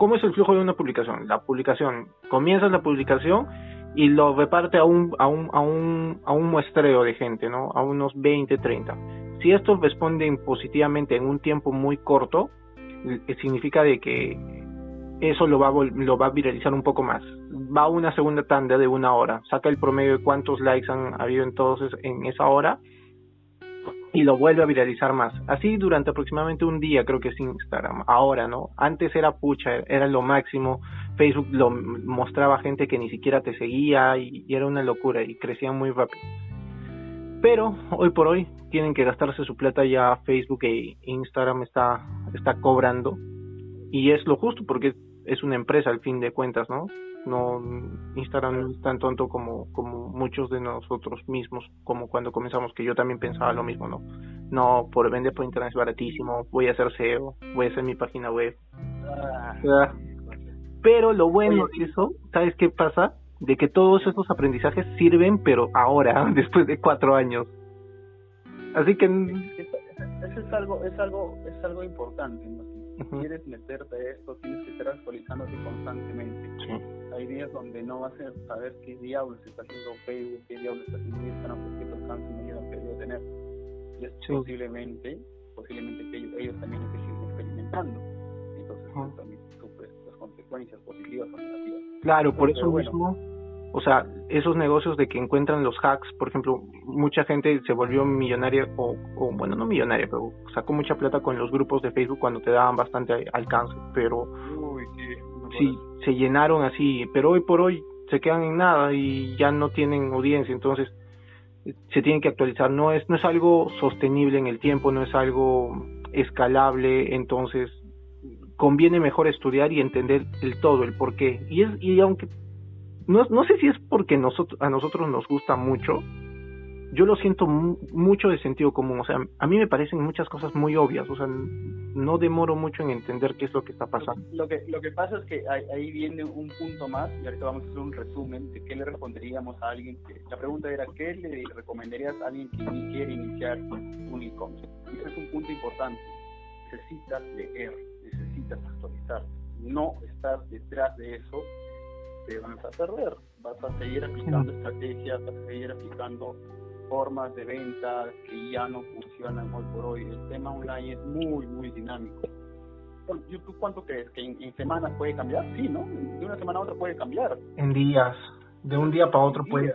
¿Cómo es el flujo de una publicación? La publicación, comienzas la publicación y lo reparte a un, a un, a un, a un muestreo de gente, ¿no? A unos 20, 30. Si estos responden positivamente en un tiempo muy corto, eh, significa de que eso lo va, a, lo va a viralizar un poco más. Va una segunda tanda de una hora, saca el promedio de cuántos likes han habido entonces en esa hora y lo vuelve a viralizar más. Así durante aproximadamente un día creo que es Instagram. Ahora, ¿no? Antes era pucha, era lo máximo. Facebook lo mostraba gente que ni siquiera te seguía y, era una locura y crecían muy rápido. Pero hoy por hoy tienen que gastarse su plata ya Facebook e Instagram está, está cobrando. Y es lo justo porque es una empresa al fin de cuentas, ¿no? no Instagram no es tan tonto como como muchos de nosotros mismos como cuando comenzamos que yo también pensaba lo mismo no no por vender por internet es baratísimo voy a hacer SEO voy a hacer mi página web. Ah. pero lo bueno de eso sabes qué pasa de que todos estos aprendizajes sirven pero ahora después de cuatro años. Así que eso es algo es algo es algo importante si quieres meterte a esto tienes que estar actualizándote constantemente hay días donde no vas a saber qué diablos está haciendo Facebook, qué diablos está haciendo Instagram, porque los alcances no llegan a tener. Y es posiblemente, posiblemente que ellos, también estén experimentando. Entonces, uh también sufres las consecuencias positivas o negativas. Claro, por eso mismo, o sea, esos negocios de que encuentran los hacks, por ejemplo, mucha gente se volvió millonaria, o, o bueno, no millonaria, pero sacó mucha plata con los grupos de Facebook cuando te daban bastante alcance, pero Uy, sí, se llenaron así, pero hoy por hoy se quedan en nada y ya no tienen audiencia, entonces se tienen que actualizar, no es no es algo sostenible en el tiempo, no es algo escalable, entonces conviene mejor estudiar y entender el todo, el por qué. Y es y aunque no, no sé si es porque a nosotros nos gusta mucho, yo lo siento mucho de sentido común, o sea, a mí me parecen muchas cosas muy obvias, o sea, no demoro mucho en entender qué es lo que está pasando. Lo que, lo que pasa es que ahí, viene un punto más, y ahorita vamos a hacer un resumen de qué le responderíamos a alguien que, la pregunta era, ¿qué le recomendarías a alguien que quiere iniciar un e-commerce? Y ese es un punto importante, necesitas leer, necesitas actualizar, no estar detrás de eso te vas a perder. Vas a seguir aplicando estrategias, vas a seguir aplicando formas de venta que ya no funcionan hoy por hoy. El tema online es muy, muy dinámico. ¿Tú cuánto crees? ¿Que en, semanas puede cambiar? Sí, ¿no? De una semana a otra puede cambiar. En días. De un día para otro puedes,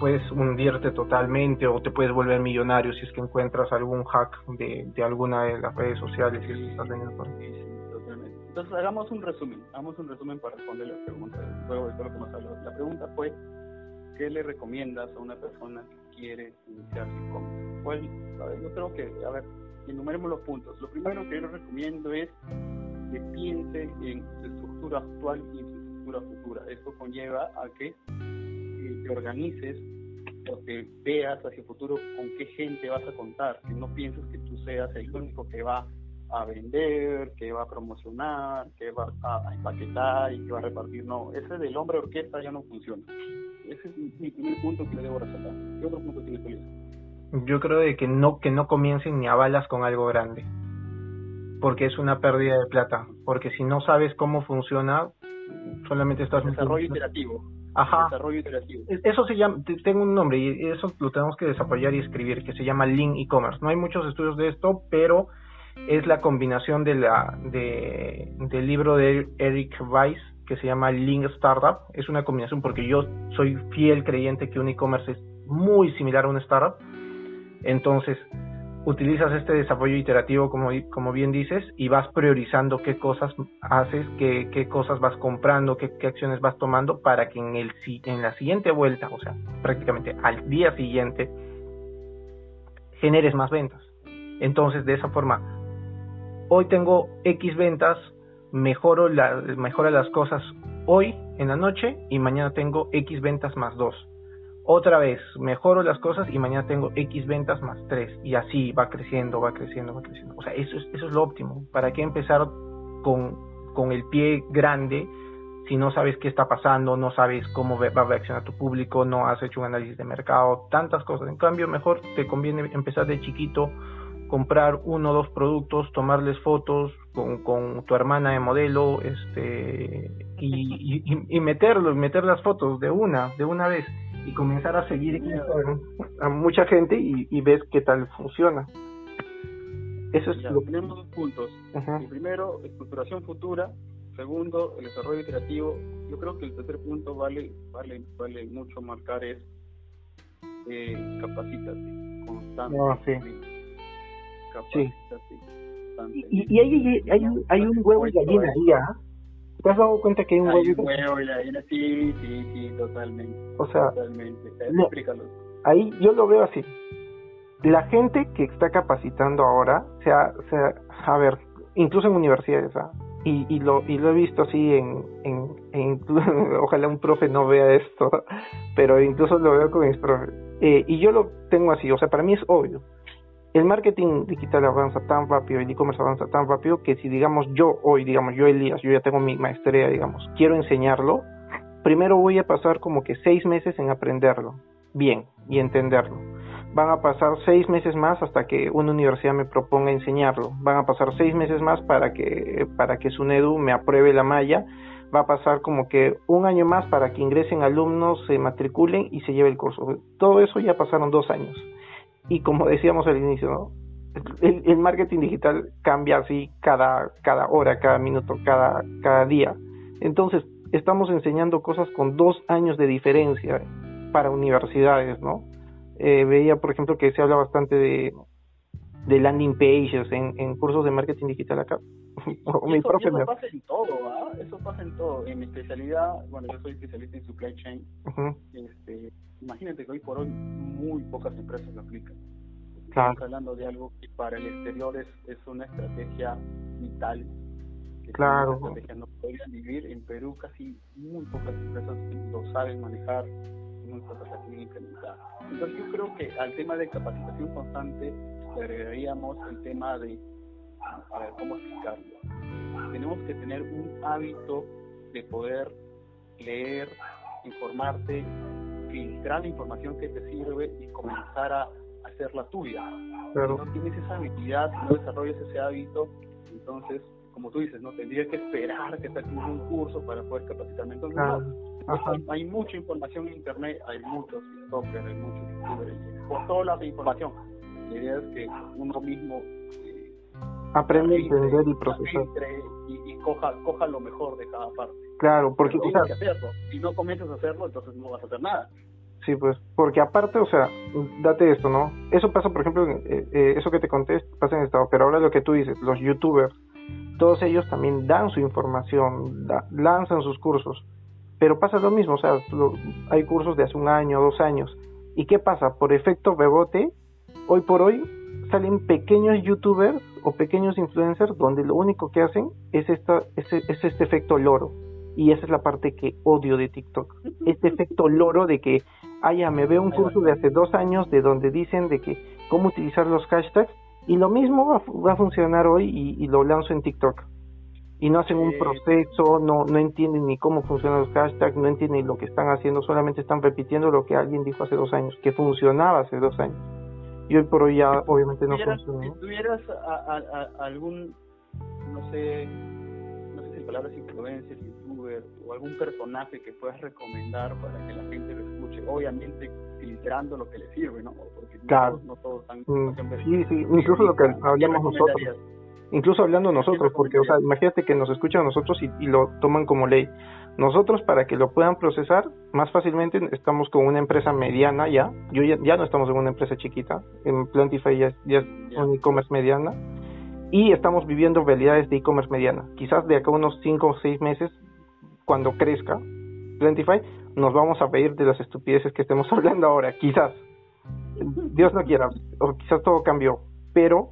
puedes, hundirte totalmente o te puedes volver millonario si es que encuentras algún hack de, de alguna de las redes sociales y estás por entonces hagamos un resumen, hagamos un resumen para responder la pregunta, luego de todo lo que hemos hablado. La pregunta fue, ¿qué le recomiendas a una persona que quiere iniciar su e-commerce? Yo creo que, a ver, enumeremos los puntos. Lo primero que yo recomiendo es que piense en su estructura actual y en su estructura futura. Esto conlleva a que eh, te organices o que veas hacia el futuro con qué gente vas a contar, que no pienses que tú seas el único que va a vender, que va a promocionar, que va a empaquetar y que va a repartir. No, ese del hombre orquesta ya no funciona. Ese es mi primer punto que le debo resaltar. ¿Qué otro punto tiene Feliz? Yo creo de que no que no comiencen ni a balas con algo grande. Porque es una pérdida de plata. Porque si no sabes cómo funciona, solamente estás... Desarrollo iterativo. Ajá. Desarrollo iterativo. Eso se llama, tengo un nombre y eso lo tenemos que desarrollar y escribir, que se llama Lean E-Commerce. No hay muchos estudios de esto, pero es la combinación de la, de, del libro de Eric Weiss que se llama Link Startup. Es una combinación porque yo soy fiel creyente que un e-commerce es muy similar a una startup. Entonces, utilizas este desarrollo iterativo, como, como bien dices, y vas priorizando qué cosas haces, qué, qué cosas vas comprando, qué, qué, acciones vas tomando para que en, el, en la siguiente vuelta, o sea, prácticamente al día siguiente, generes más ventas. Entonces, de esa forma, hoy tengo X ventas, mejoro mejora las cosas hoy en la noche y mañana tengo X ventas más 2. Otra vez, mejoro las cosas y mañana tengo X ventas más 3. Y así va creciendo, va creciendo, va creciendo. O sea, eso es, eso es lo óptimo. ¿Para qué empezar con, con el pie grande si no sabes qué está pasando, no sabes cómo va a reaccionar tu público, no has hecho un análisis de mercado, tantas cosas. En cambio, mejor te conviene empezar de chiquito comprar uno o dos productos, tomarles fotos con, con tu hermana de modelo, este, y, y, meterlos, meter las fotos de una, de una vez, y comenzar a seguir a mucha gente y, ves qué tal funciona. Eso es lo... Tenemos dos puntos. El primero, estructuración futura. Segundo, el desarrollo creativo. Yo creo que el tercer punto vale, vale, vale mucho marcar es eh, capacítate constantemente. Sí. Y, y, hay, hay, un, hay un huevo y gallina ahí, ¿ah? ¿Te has dado cuenta que hay un huevo, y gallina? Sí, sí, sí, totalmente. O sea, totalmente. ahí yo lo veo así. La gente que está capacitando ahora, sea, sea a ver, incluso en universidades, ¿ah? y, y, lo, y lo he visto así en, en, en, ojalá un profe no vea esto, pero incluso lo veo con mis profes. Eh, y yo lo tengo así, o sea, para mí es obvio el marketing digital avanza tan rápido, el e-commerce avanza tan rápido que si digamos yo hoy, digamos yo Elías, yo ya tengo mi maestría, digamos, quiero enseñarlo, primero voy a pasar como que seis meses en aprenderlo bien y entenderlo. Van a pasar seis meses más hasta que una universidad me proponga enseñarlo. Van a pasar seis meses más para que, para que SUNEDU me apruebe la malla. Va a pasar como que un año más para que ingresen alumnos, se matriculen y se lleve el curso. Todo eso ya pasaron dos años y como decíamos al inicio, el, marketing digital cambia así cada, cada hora, cada minuto, cada, cada día. Entonces, estamos enseñando cosas con dos años de diferencia para universidades, ¿no? Eh, veía, por ejemplo, que se habla bastante de, de landing pages en, en cursos de marketing digital acá. mi eso, eso pasa en todo, ¿ah? Eso pasa en todo. En mi especialidad, bueno, yo soy especialista en supply chain. este, imagínate que hoy por hoy muy pocas empresas lo aplican. Estamos hablando de algo que para el exterior es, es una estrategia vital. claro. Una estrategia no podrían vivir. En Perú casi muy pocas empresas lo saben manejar, muy pocas la tienen implementada. Entonces yo creo que al tema de capacitación constante le agregaríamos el tema de, a ver, ¿cómo explicarlo? Tenemos que tener un hábito de poder leer, informarte filtrar la información que te sirve y comenzar a hacerla tuya. Pero Si no tienes esa habilidad, no desarrollas ese hábito, entonces, como tú dices, no tendrías que esperar que saques un curso para poder capacitarme. Entonces, hay mucha información en internet, hay muchos TikTokers, hay muchos youtubers, por todas las información. La idea es que uno mismo eh, aprende a entender y procesar. Y, coja, coja lo mejor de cada parte. Claro, porque... Si no comienzas a hacerlo, entonces no vas a hacer nada. Sí, pues, porque aparte, o sea, date esto, ¿no? Eso pasa, por ejemplo, eh, eh, eso que te conté pasa en Estado, pero ahora lo que tú dices, los youtubers, todos ellos también dan su información, lanzan sus cursos, pero pasa lo mismo, o sea, hay cursos de hace un año, dos años, ¿y qué pasa? Por efecto bebote, hoy por hoy salen pequeños youtubers o pequeños influencers donde lo único que hacen es, esta, es, es este efecto loro. Y esa es la parte que odio de TikTok. Este efecto loro de que, ah, ya, me veo un curso de hace dos años de donde dicen de que cómo utilizar los hashtags y lo mismo va, a funcionar hoy y, lo lanzo en TikTok. Y no hacen un proceso, no, no entienden ni cómo funcionan los hashtags, no entienden lo que están haciendo, solamente están repitiendo lo que alguien dijo hace dos años, que funcionaba hace dos años. Y hoy por hoy ya obviamente no funciona. Si tuvieras algún, no sé, no sé si palabras influencer, youtuber o algún personaje que puedas recomendar para que la gente lo escuche, obviamente filtrando lo que le sirve, ¿no? Porque claro. no, todos están mm, Sí, sí, incluso lo que hablamos nosotros. Incluso hablando nosotros, porque, o sea, imagínate que nos escuchan a nosotros y, y, lo toman como ley. Nosotros, para que lo puedan procesar más fácilmente, estamos con una empresa mediana ya. Yo ya, ya no estamos en una empresa chiquita. En Plantify ya, ya es un e-commerce mediana. Y estamos viviendo realidades de e-commerce mediana. Quizás de acá unos 5 o 6 meses, cuando crezca Plantify, nos vamos a pedir de las estupideces que estemos hablando ahora, quizás. Dios no quiera, o quizás todo cambió, pero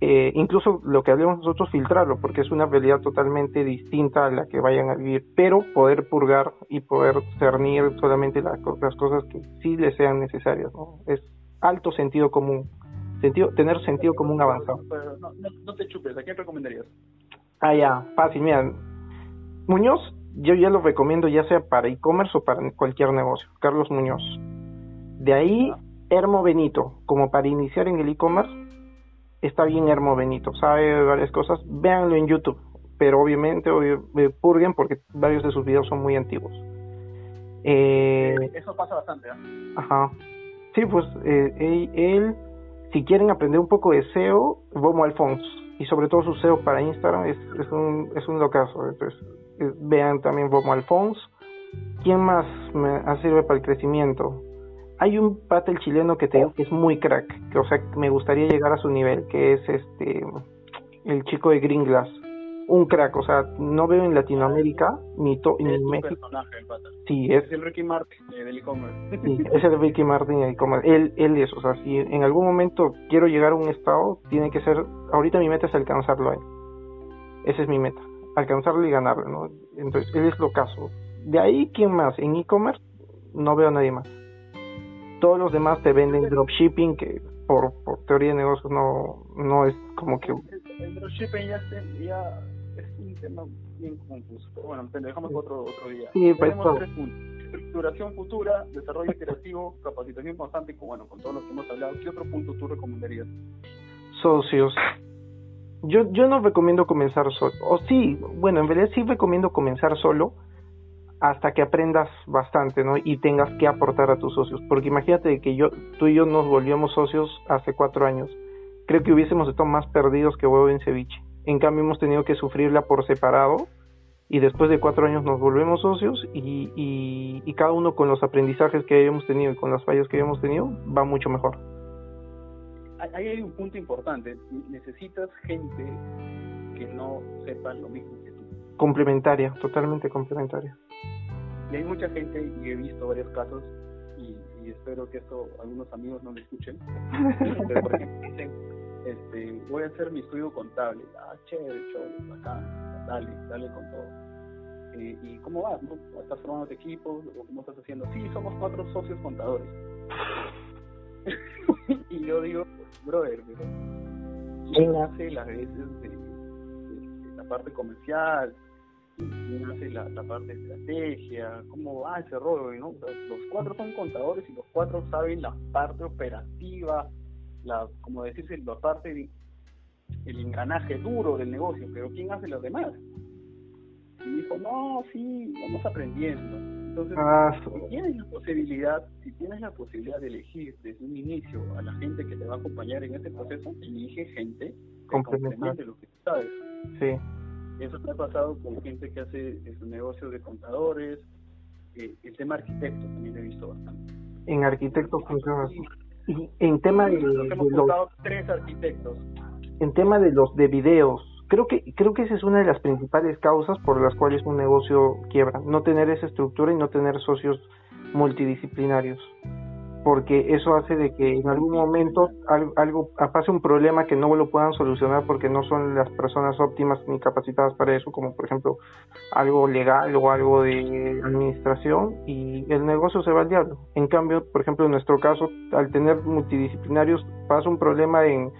eh, incluso lo que hablemos nosotros filtrarlo, porque es una realidad totalmente distinta a la que vayan a vivir, pero poder purgar y poder cernir solamente las, cosas que sí les sean necesarias, ¿no? Es alto sentido común, sentido, tener sentido común avanzado. no, no, te chupes, ¿a quién recomendarías? Ah, ya, fácil, mira, Muñoz yo ya lo recomiendo ya sea para e-commerce o para cualquier negocio. Carlos Muñoz. De ahí, Hermo Benito, como para iniciar en el e-commerce, está bien Hermo Benito, sabe varias cosas, véanlo en YouTube, pero obviamente eh, purguen porque varios de sus videos son muy antiguos. Eh, Eso pasa bastante, ¿eh? Ajá. Sí, pues eh, él, si quieren aprender un poco de SEO, Bomo Alfonso, y sobre todo su SEO para Instagram es, es un, es un locazo. Entonces, vean también como Alphonse. ¿Quién más me sirve para el crecimiento? Hay un patel chileno que te digo que es muy crack, que o sea, me gustaría llegar a su nivel, que es este el chico de Green Glass. Un crack, o sea, no veo en Latinoamérica ni, to, ni en México. Sí, es, el Ricky Martin del e-commerce. Sí, es el Ricky Martin del e-commerce. Él, él es, o sea, si en algún momento quiero llegar a un estado, tiene que ser, ahorita mi meta es alcanzarlo a él. Esa es mi meta alcanzarlo y ganarlo, ¿no? Entonces, él es lo caso. De ahí, ¿quién más? En e-commerce no veo a nadie más. Todos los demás te venden dropshipping, que por, por teoría de negocios no, no es como que... El, dropshipping ya, ya, es un tema bien confuso, pero bueno, dejamos otro, otro día. Sí, pues Tenemos tres puntos. Estructuración futura, desarrollo creativo, capacitación constante, y bueno, con todo lo que hemos hablado, ¿qué otro punto tú recomendarías? Socios yo, yo no recomiendo comenzar solo. O sí, bueno, en realidad sí recomiendo comenzar solo hasta que aprendas bastante, ¿no? Y tengas que aportar a tus socios. Porque imagínate que yo, tú y yo nos volvíamos socios hace cuatro años. Creo que hubiésemos estado más perdidos que huevo en ceviche. En cambio, hemos tenido que sufrirla por separado. Y después de cuatro años nos volvemos socios y, y, y cada uno con los aprendizajes que hayamos tenido y con las fallas que hayamos tenido va mucho mejor ahí hay un punto importante. Necesitas gente que no sepa lo mismo que tú. Complementaria, totalmente complementaria. Y hay mucha gente, y he visto varios casos, y, espero que esto algunos amigos no me escuchen, pero por ejemplo dicen, este, voy a hacer mi estudio contable. Ah, chévere, chévere, acá, dale, dale con todo. Eh, ¿Y cómo vas? ¿Estás formando tu equipo? ¿O cómo estás haciendo? Sí, somos cuatro socios contadores. y yo digo, brother, ¿quién hace las veces de, la parte comercial? ¿Quién hace la, parte de estrategia? ¿Cómo va ese rollo? ¿no? los cuatro son contadores y los cuatro saben la parte operativa, la, como decirse, la parte, el engranaje duro del negocio, pero ¿quién hace los demás? Y dijo, no, sí, vamos aprendiendo Entonces, ah, si tienes la posibilidad, si tienes la posibilidad de elegir desde un inicio a la gente que te va a acompañar en este proceso, elige gente complemente lo que tú sabes. Sí. Eso te ha pasado con gente que hace su negocio de contadores, eh, el tema arquitecto también he visto bastante. En arquitectos funciona Y en tema de, los tres arquitectos. En tema de los de videos, creo que creo que esa es una de las principales causas por las cuales un negocio quiebra, no tener esa estructura y no tener socios multidisciplinarios porque eso hace de que en algún momento algo, pase un problema que no lo puedan solucionar porque no son las personas óptimas ni capacitadas para eso, como por ejemplo algo legal o algo de administración y el negocio se va al diablo. En cambio, por ejemplo, en nuestro caso, al tener multidisciplinarios, pasa un problema en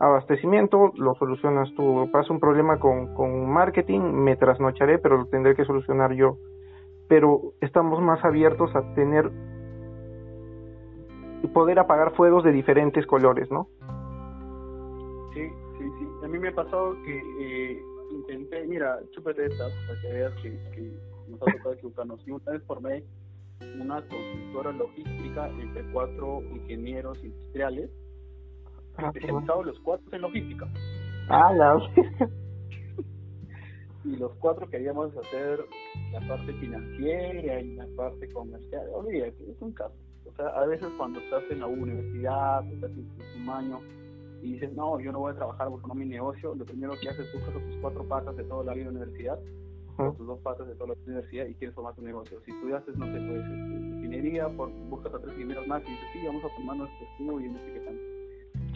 abastecimiento, lo solucionas tú. Pasa un problema con, con marketing, me trasnocharé, pero lo tendré que solucionar yo. Pero estamos más abiertos a tener y poder apagar fuegos de diferentes colores, ¿no? Sí, sí, sí. A mí me ha pasado que eh, intenté, mira, chúpete esta, para que veas que, nos ha tocado equivocarnos. Y una vez formé una consultora logística entre cuatro ingenieros industriales, especializados los cuatro en logística. Ah, la y los cuatro queríamos hacer la parte financiera y la parte comercial. Olvídate, es un caso. O sea, a veces cuando estás en la universidad, estás en tu año y dices, no, yo no voy a trabajar porque no mi negocio, lo primero que haces es buscas tus cuatro patas de toda la vida universidad, tus dos patas de toda la universidad y quieres formar tu negocio. Si estudiaste, no sé, pues este, ingeniería, por, buscas a tres primeros más y dices, sí, vamos a formar nuestro estudio y no sé qué tanto.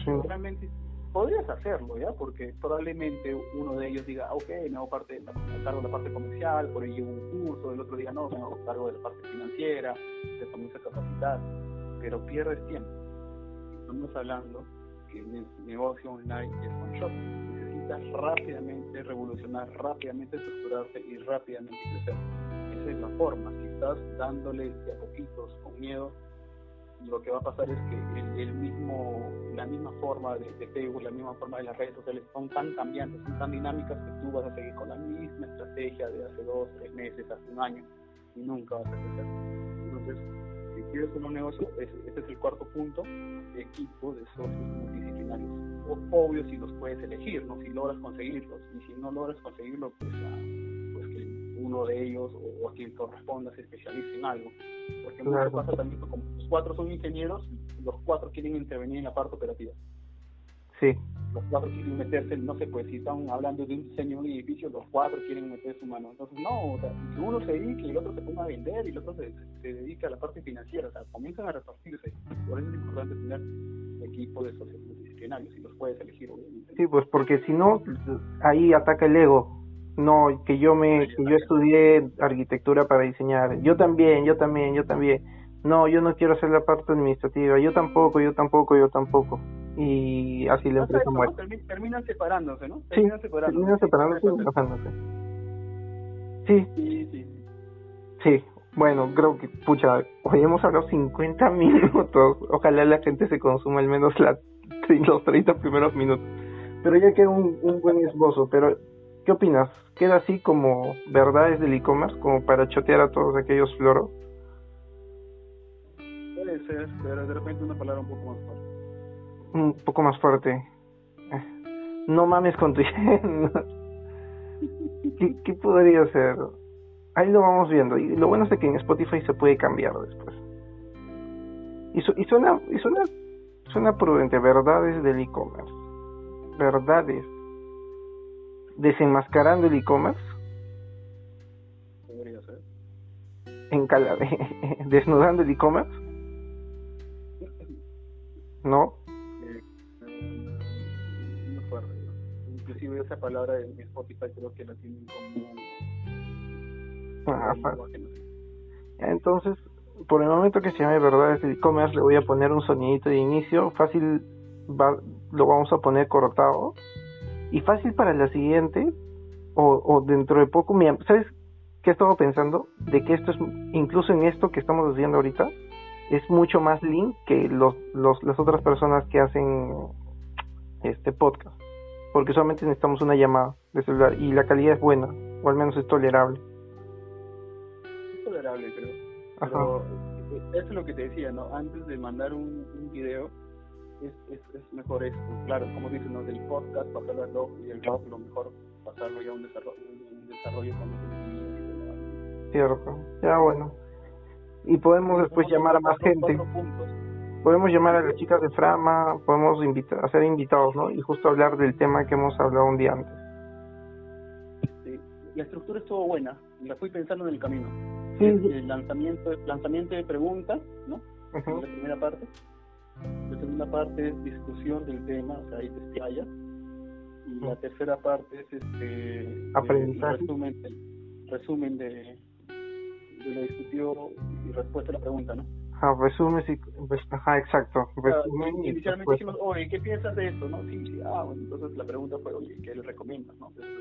Realmente podrías hacerlo, ¿ya? Porque probablemente uno de ellos diga, ok, me hago parte, me cargo de la parte comercial, por ello un curso, el otro día no, me hago cargo de la parte financiera, te comienza a capacitar, pero pierdes tiempo. Estamos hablando que el negocio online es one shot. Necesitas rápidamente revolucionar, rápidamente estructurarse y rápidamente crecer. Esa es la forma. Estás dándole de a poquitos con miedo, lo que va a pasar es que el, mismo, la misma forma de, Facebook, la misma forma de las redes sociales son tan cambiantes, son tan dinámicas que tú vas a seguir con la misma estrategia de hace dos, tres meses, hace un año y nunca vas a crecer. Entonces, si quieres un negocio, ese, es el cuarto punto, equipo de socios multidisciplinarios. Obvio si los puedes elegir, ¿no? si logras conseguirlos, y si no logras conseguirlo, pues, ah, uno de ellos o, a quien corresponda se especialice en algo. Porque mucho pasa también como los cuatro son ingenieros, los cuatro quieren intervenir en la parte operativa. Sí. Los cuatro quieren meterse, no sé, pues si están hablando de un diseño de un edificio, los cuatro quieren meter su mano. Entonces, no, o sea, si uno se dedica y el otro se ponga a vender y el otro se, se dedica a la parte financiera, o sea, comienzan a repartirse. Por eso es importante tener equipo de socios multidisciplinarios y los puedes elegir, obviamente. Sí, pues porque si no, ahí ataca el ego no, que yo me, que yo estudié arquitectura para diseñar. Yo también, yo también, yo también. No, yo no quiero hacer la parte administrativa. Yo tampoco, yo tampoco, yo tampoco. Y así la empresa muere. Terminan separándose, ¿no? Terminan separándose. Terminan separándose y enojándose. Sí. Sí, sí. Sí. Bueno, creo que, pucha, hoy hemos hablado 50 minutos. Ojalá la gente se consuma al menos la, los 30 primeros minutos. Pero ya queda un, un buen esbozo. Pero ¿Qué opinas? ¿Queda así como verdades del e-commerce, como para chotear a todos aquellos floros? Puede ser, pero de repente una palabra un poco más fuerte. Un poco más fuerte. No mames con tu... ¿Qué, ¿Qué podría ser? Ahí lo vamos viendo. Y lo bueno es que en Spotify se puede cambiar después. Y, y suena, y suena, suena prudente, verdades del e-commerce. Verdades desenmascarando el e-commerce. Podría ser. En desnudando el e-commerce. ¿No? Eh, no fuerte. Inclusive esa palabra en Spotify creo que la tienen como... Ah, entonces, por el momento que se llame verdad el e-commerce, le voy a poner un sonidito de inicio. Fácil, lo vamos a poner cortado y fácil para la siguiente o, o dentro de poco, mira, ¿sabes qué he estado pensando? De que esto es, incluso en esto que estamos haciendo ahorita, es mucho más lean que los, los, las otras personas que hacen este podcast. Porque solamente necesitamos una llamada de celular y la calidad es buena, o al menos es tolerable. Es tolerable, creo Pero eso es lo que te decía, ¿no? Antes de mandar un, un video, es, es, es, mejor esto. Claro, como dicen, ¿no? Del podcast pasarlo al blog y el blog lo mejor pasarlo ya a un desarrollo, un desarrollo con Cierto, ya bueno. Y podemos después llamar a más gente. Podemos llamar a las chicas de Frama, podemos invitar, hacer invitados, ¿no? Y justo hablar del tema que hemos hablado un día antes. Sí, la estructura estuvo buena, la fui pensando en el camino. Sí, El lanzamiento, lanzamiento de preguntas, ¿no? La primera parte la segunda parte es discusión del tema, o sea, ahí te estalla. Y la tercera parte es este aprendizaje. resumen, resumen de, de lo discutido y respuesta a la pregunta, ¿no? Ajá, resumen, sí, ajá, exacto. Resumen y inicialmente dijimos, oye, ¿qué piensas de esto? ¿No? Sí, sí, ah, bueno, entonces la pregunta fue, oye, ¿qué le recomiendas? ¿no? Entonces,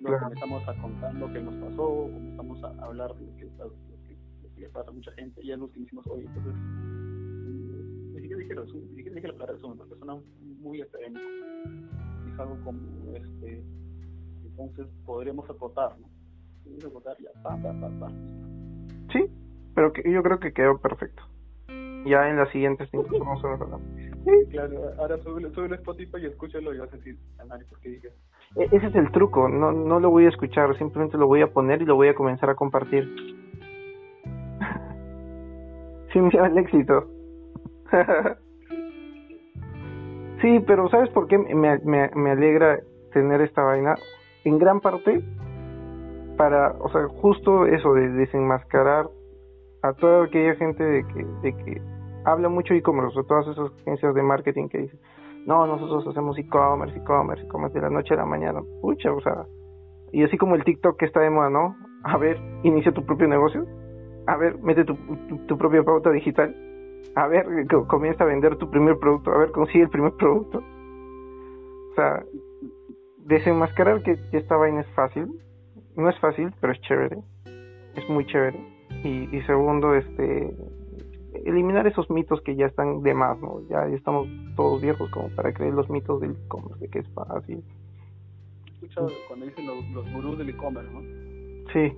Luego claro. comenzamos a contar lo que nos pasó, comenzamos a hablar de lo que, lo que, lo que le pasa a mucha gente, y ya nos hicimos, oye, entonces dije dije la palabra resumen, porque suena muy académico. Es algo como, este, entonces podremos acotar, ¿no? Podemos acotar ya, pa, pa, pa, pa. Sí, pero que, yo creo que quedó perfecto. Ya en las siguientes cinco vamos a hablar. Sí. Claro, ahora sube, sube el Spotify y escúchalo y vas a decir, nadie ¿por qué dije? E, ese es el truco, no, no lo voy a escuchar, simplemente lo voy a poner y lo voy a comenzar a compartir. Sin miedo al éxito. sí, pero ¿sabes por qué me, me, me alegra tener esta vaina? En gran parte para, o sea, justo eso de desenmascarar a toda aquella gente de que, de que habla mucho e-commerce, todas esas agencias de marketing que dicen, no, nosotros hacemos e-commerce, e-commerce, e-commerce de la noche a la mañana, pucha, o sea, y así como el TikTok que está de moda, ¿no? A ver, inicia tu propio negocio, a ver, mete tu, tu, tu propia pauta digital, a ver, comienza a vender tu primer producto, a ver, consigue el primer producto. O sea, desenmascarar que esta vaina es fácil, no es fácil, pero es chévere, es muy chévere. Y, y segundo, este, eliminar esos mitos que ya están de más, ¿no? Ya, estamos todos viejos como para creer los mitos del e-commerce, de que es fácil. escuchado cuando dicen los, los gurús del e-commerce, ¿no? Sí,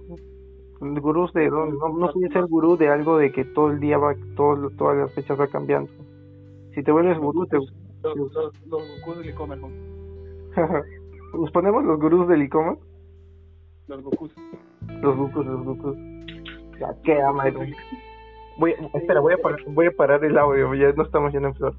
gurús de no, no puede ser gurú de algo de que todo el día va todo, todas las fechas va cambiando. Si te vuelves gurú te los, los, gurús del e-commerce nos ponemos los gurús del e-commerce los Gokus. Los Gokus los Gokus. Ya queda madre. Voy espera voy a parar, voy a parar el audio ya no estamos yendo en flor